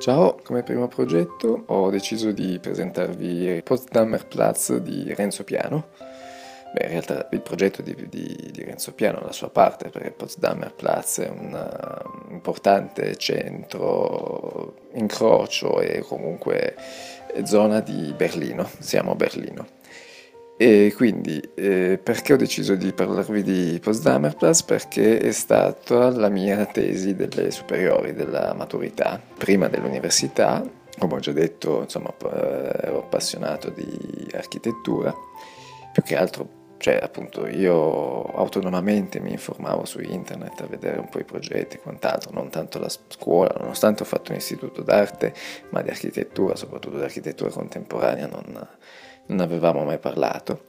Ciao, come primo progetto ho deciso di presentarvi Potsdamer Platz di Renzo Piano. Beh, in realtà il progetto di, di, di Renzo Piano la sua parte perché Potsdamer Platz è un uh, importante centro, incrocio e comunque zona di Berlino, siamo a Berlino. E quindi eh, perché ho deciso di parlarvi di Potsdamer Platz? Perché è stata la mia tesi delle superiori, della maturità, prima dell'università, come ho già detto, insomma, ero appassionato di architettura, più che altro, cioè appunto io autonomamente mi informavo su internet a vedere un po' i progetti e quant'altro, non tanto la scuola, nonostante ho fatto un istituto d'arte, ma di architettura, soprattutto di architettura contemporanea, non non avevamo mai parlato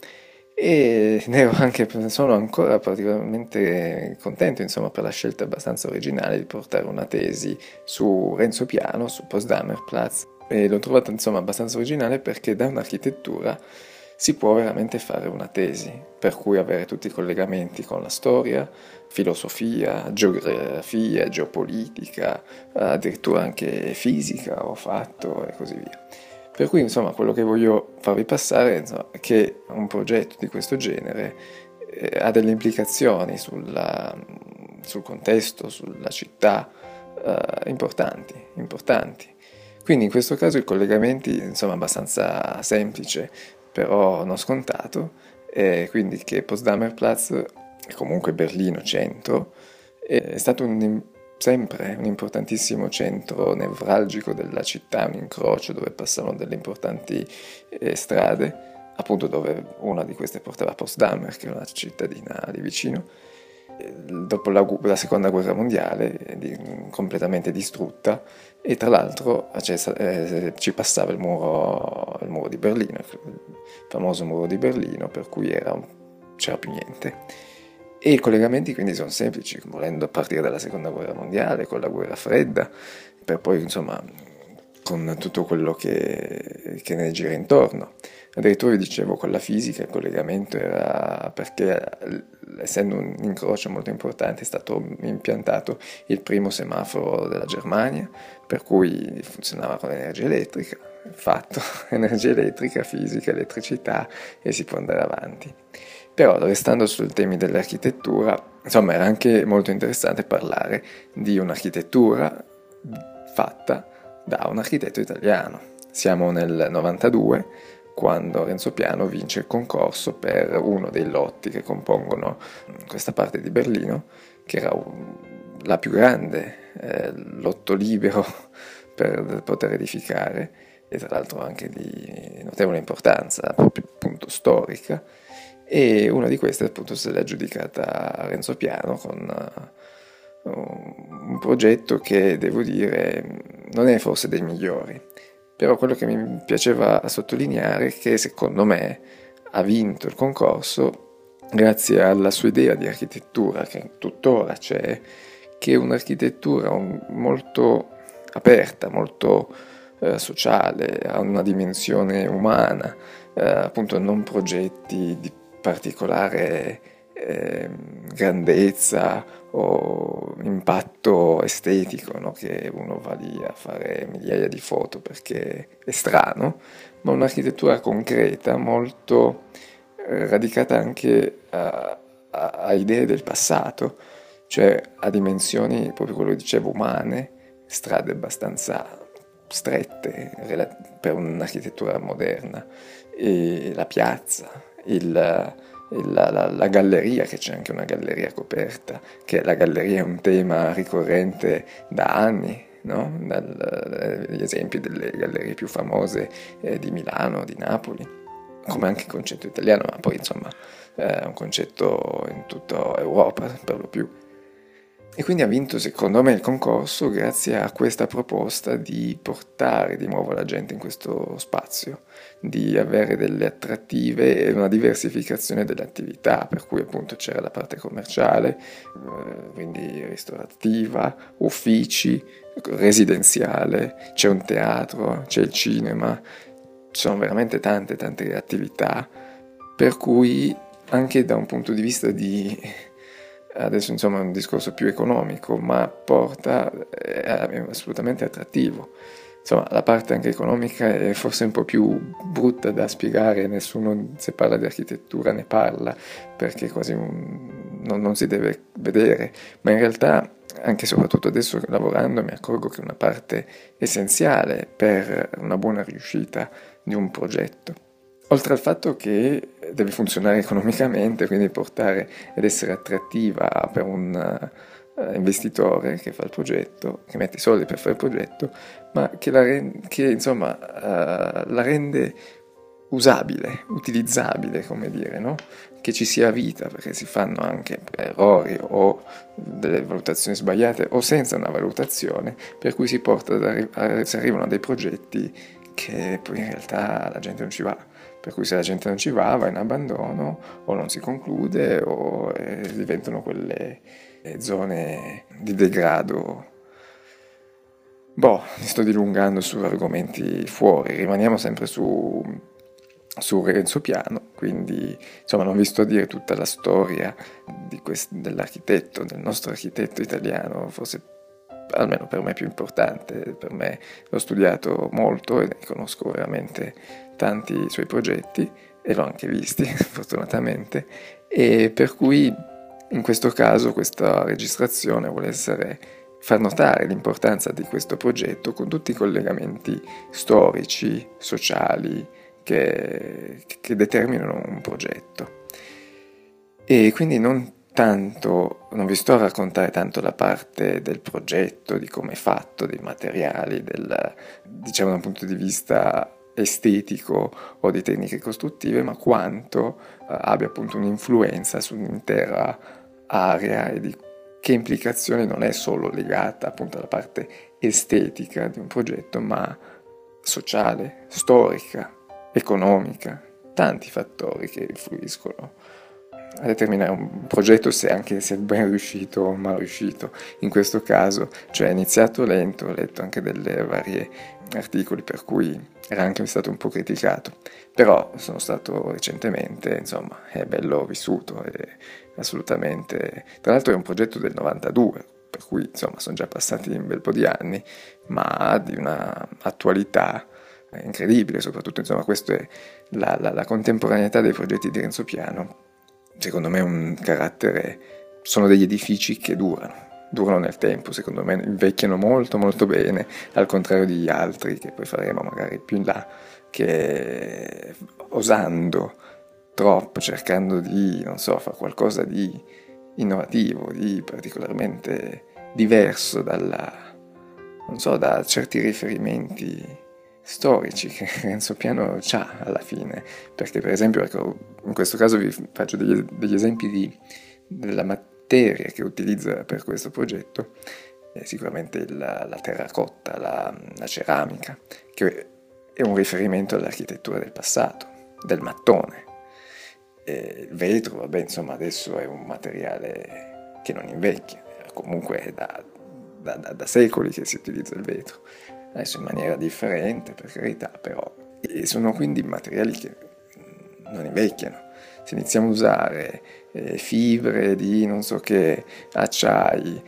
e ne anche, sono ancora particolarmente contento insomma, per la scelta abbastanza originale di portare una tesi su Renzo Piano, su Potsdamer Platz e l'ho trovata insomma abbastanza originale perché da un'architettura si può veramente fare una tesi, per cui avere tutti i collegamenti con la storia, filosofia, geografia, geopolitica, addirittura anche fisica ho fatto e così via. Per cui insomma quello che voglio farvi passare insomma, è che un progetto di questo genere eh, ha delle implicazioni sulla, sul contesto, sulla città eh, importanti, importanti. Quindi in questo caso il collegamento è abbastanza semplice, però non scontato, e quindi che Potsdamer Platz e comunque Berlino centro è stato un sempre un importantissimo centro nevralgico della città, un incrocio dove passavano delle importanti eh, strade, appunto dove una di queste portava Potsdamer, che è una cittadina lì vicino. Eh, dopo la, la seconda guerra mondiale, di, completamente distrutta, e tra l'altro cioè, eh, ci passava il muro, il muro, di Berlino, il famoso muro di Berlino, per cui era, c'era più niente. E i collegamenti quindi sono semplici, volendo partire dalla seconda guerra mondiale, con la guerra fredda, per poi insomma con tutto quello che, che ne gira intorno. Addirittura vi dicevo con la fisica il collegamento era perché essendo un incrocio molto importante è stato impiantato il primo semaforo della Germania, per cui funzionava con energia elettrica, fatto energia elettrica, fisica, elettricità e si può andare avanti. Però restando sui temi dell'architettura, insomma era anche molto interessante parlare di un'architettura fatta da un architetto italiano. Siamo nel 92 quando Renzo Piano vince il concorso per uno dei lotti che compongono questa parte di Berlino, che era la più grande eh, lotto libero per poter edificare e tra l'altro anche di notevole importanza, proprio appunto storica e una di queste appunto se l'è aggiudicata a Renzo Piano con uh, un progetto che devo dire non è forse dei migliori, però quello che mi piaceva sottolineare è che secondo me ha vinto il concorso grazie alla sua idea di architettura che tuttora c'è, che è un'architettura molto aperta, molto eh, sociale, ha una dimensione umana, eh, appunto non progetti di particolare eh, grandezza o impatto estetico, no? che uno va lì a fare migliaia di foto perché è strano, ma un'architettura concreta, molto eh, radicata anche a, a, a, idee del passato, cioè a dimensioni, proprio quello che dicevo, umane, strade abbastanza strette per un'architettura moderna, e la piazza, il, la, la, la, galleria, che c'è anche una galleria coperta, che la galleria è un tema ricorrente da anni, no? dagli esempi delle gallerie più famose eh, di Milano, di Napoli, come anche il concetto italiano, ma poi insomma è un concetto in tutta Europa per lo più. E quindi ha vinto secondo me il concorso grazie a questa proposta di portare di nuovo la gente in questo spazio, di avere delle attrattive e una diversificazione delle attività, per cui appunto c'era la parte commerciale, eh, quindi ristorativa, uffici, residenziale, c'è un teatro, c'è il cinema, ci sono veramente tante tante attività, per cui anche da un punto di vista di adesso insomma è un discorso più economico, ma porta, è assolutamente attrattivo. Insomma, la parte anche economica è forse un po' più brutta da spiegare, nessuno se parla di architettura ne parla, perché quasi un, non, non si deve vedere, ma in realtà anche e soprattutto adesso lavorando mi accorgo che è una parte essenziale per una buona riuscita di un progetto. Oltre al fatto che deve funzionare economicamente, quindi portare ed essere attrattiva per un uh, investitore che fa il progetto, che mette i soldi per fare il progetto, ma che la, rende, che, insomma, uh, la rende usabile, utilizzabile, come dire, no? che ci sia vita, perché si fanno anche errori o delle valutazioni sbagliate o senza una valutazione, per cui si, porta a, si arrivano a dei progetti che poi in realtà la gente non ci va. Per cui se la gente non ci va, va in abbandono o non si conclude o eh, diventano quelle eh, zone di degrado. Boh, mi sto dilungando su argomenti fuori, rimaniamo sempre su su Renzo Piano, quindi insomma non vi sto a dire tutta la storia quest- dell'architetto, del nostro architetto italiano, forse almeno per me più importante, per me l'ho studiato molto e conosco veramente tanti suoi progetti e l'ho anche visti fortunatamente e per cui in questo caso questa registrazione vuole essere far notare l'importanza di questo progetto con tutti i collegamenti storici, sociali, che, che determinano un progetto. E quindi non tanto, non vi sto a raccontare tanto la parte del progetto, di come è fatto, dei materiali, del, diciamo da un punto di vista estetico o di tecniche costruttive, ma quanto uh, abbia appunto un'influenza sull'intera area e di che implicazione non è solo legata appunto alla parte estetica di un progetto, ma sociale, storica, economica, tanti fattori che influiscono a determinare un progetto se anche se è ben riuscito o mal riuscito. In questo caso, cioè è iniziato lento, ho letto anche delle varie articoli per cui era anche stato un po' criticato, però sono stato recentemente, insomma, è bello vissuto, è assolutamente... Tra l'altro è un progetto del 92, per cui insomma sono già passati un bel po' di anni, ma di una attualità incredibile, soprattutto insomma questa è la, la, la, contemporaneità dei progetti di Renzo Piano, secondo me un carattere, sono degli edifici che durano, durano nel tempo, secondo me invecchiano molto molto bene, al contrario di altri che poi faremo magari più in là, che osando troppo, cercando di, non so, fare qualcosa di innovativo, di particolarmente diverso dalla, non so, da certi riferimenti storici che Renzo Piano ha alla fine, perché per esempio ecco, in questo caso vi faccio degli, degli esempi di, della materia che utilizza per questo progetto, è sicuramente la, la terracotta, la, la ceramica, che è un riferimento all'architettura del passato, del mattone. E il vetro, vabbè, insomma, adesso è un materiale che non invecchia, comunque è da, da, da, da secoli che si utilizza il vetro adesso in maniera differente per carità, però e sono quindi materiali che non invecchiano. Se iniziamo a usare eh, fibre di non so che, acciai,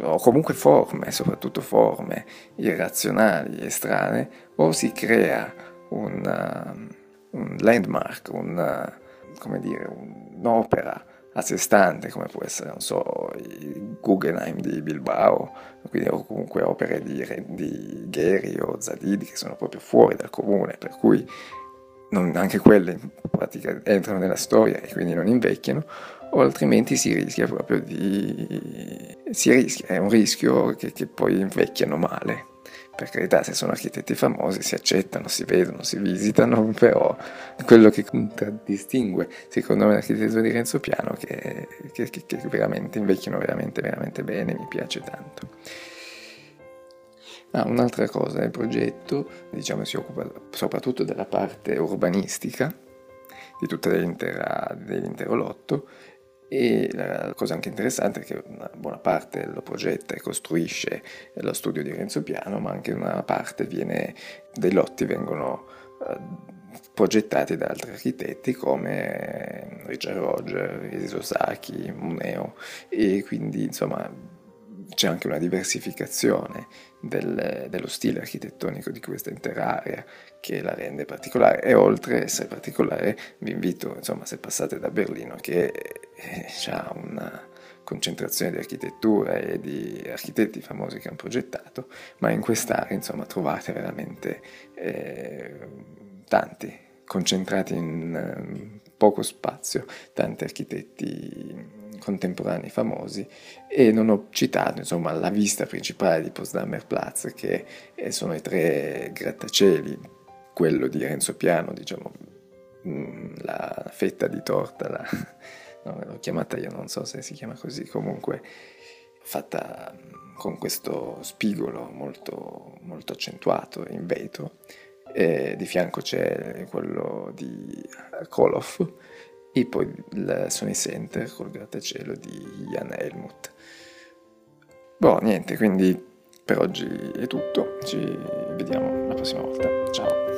o comunque forme, soprattutto forme irrazionali e strane, o si crea un, uh, un landmark, un, uh, come dire, un'opera a sé stante, come può essere, non so, Guggenheim di Bilbao, quindi, o comunque opere di, di Gheri o Zadidi che sono proprio fuori dal comune, per cui non, anche quelle in pratica entrano nella storia e quindi non invecchiano, o altrimenti si rischia proprio di... si rischia, è un rischio che, che poi invecchiano male per carità, se sono architetti famosi si accettano, si vedono, si visitano, però quello che contraddistingue secondo me l'architettura di Renzo Piano che, che, che, veramente invecchiano veramente, veramente bene, mi piace tanto. Ah, un'altra cosa, il progetto diciamo, si occupa soprattutto della parte urbanistica di tutto dell'intero lotto e la cosa anche interessante è che una buona parte lo progetta e costruisce lo studio di Renzo Piano, ma anche una parte viene, dei lotti vengono uh, progettati da altri architetti come Richard Roger, Isosaki, Muneo. E quindi insomma c'è anche una diversificazione del, dello stile architettonico di questa intera area che la rende particolare. E oltre a essere particolare vi invito insomma se passate da Berlino che eh, ha una concentrazione di architettura e di architetti famosi che hanno progettato ma in quest'area insomma trovate veramente eh, tanti concentrati in eh, poco spazio tanti architetti contemporanei famosi e non ho citato insomma la vista principale di Potsdamer Platz che sono i tre grattacieli, quello di Renzo Piano, diciamo mm, la fetta di torta, la, no, l'ho chiamata io, non so se si chiama così, comunque fatta con questo spigolo molto, molto accentuato in vetro. E di fianco c'è quello di Koloff e poi il Sony Center col grattacielo di Jan Helmut. Boh, niente, quindi per oggi è tutto, ci vediamo la prossima volta. Ciao!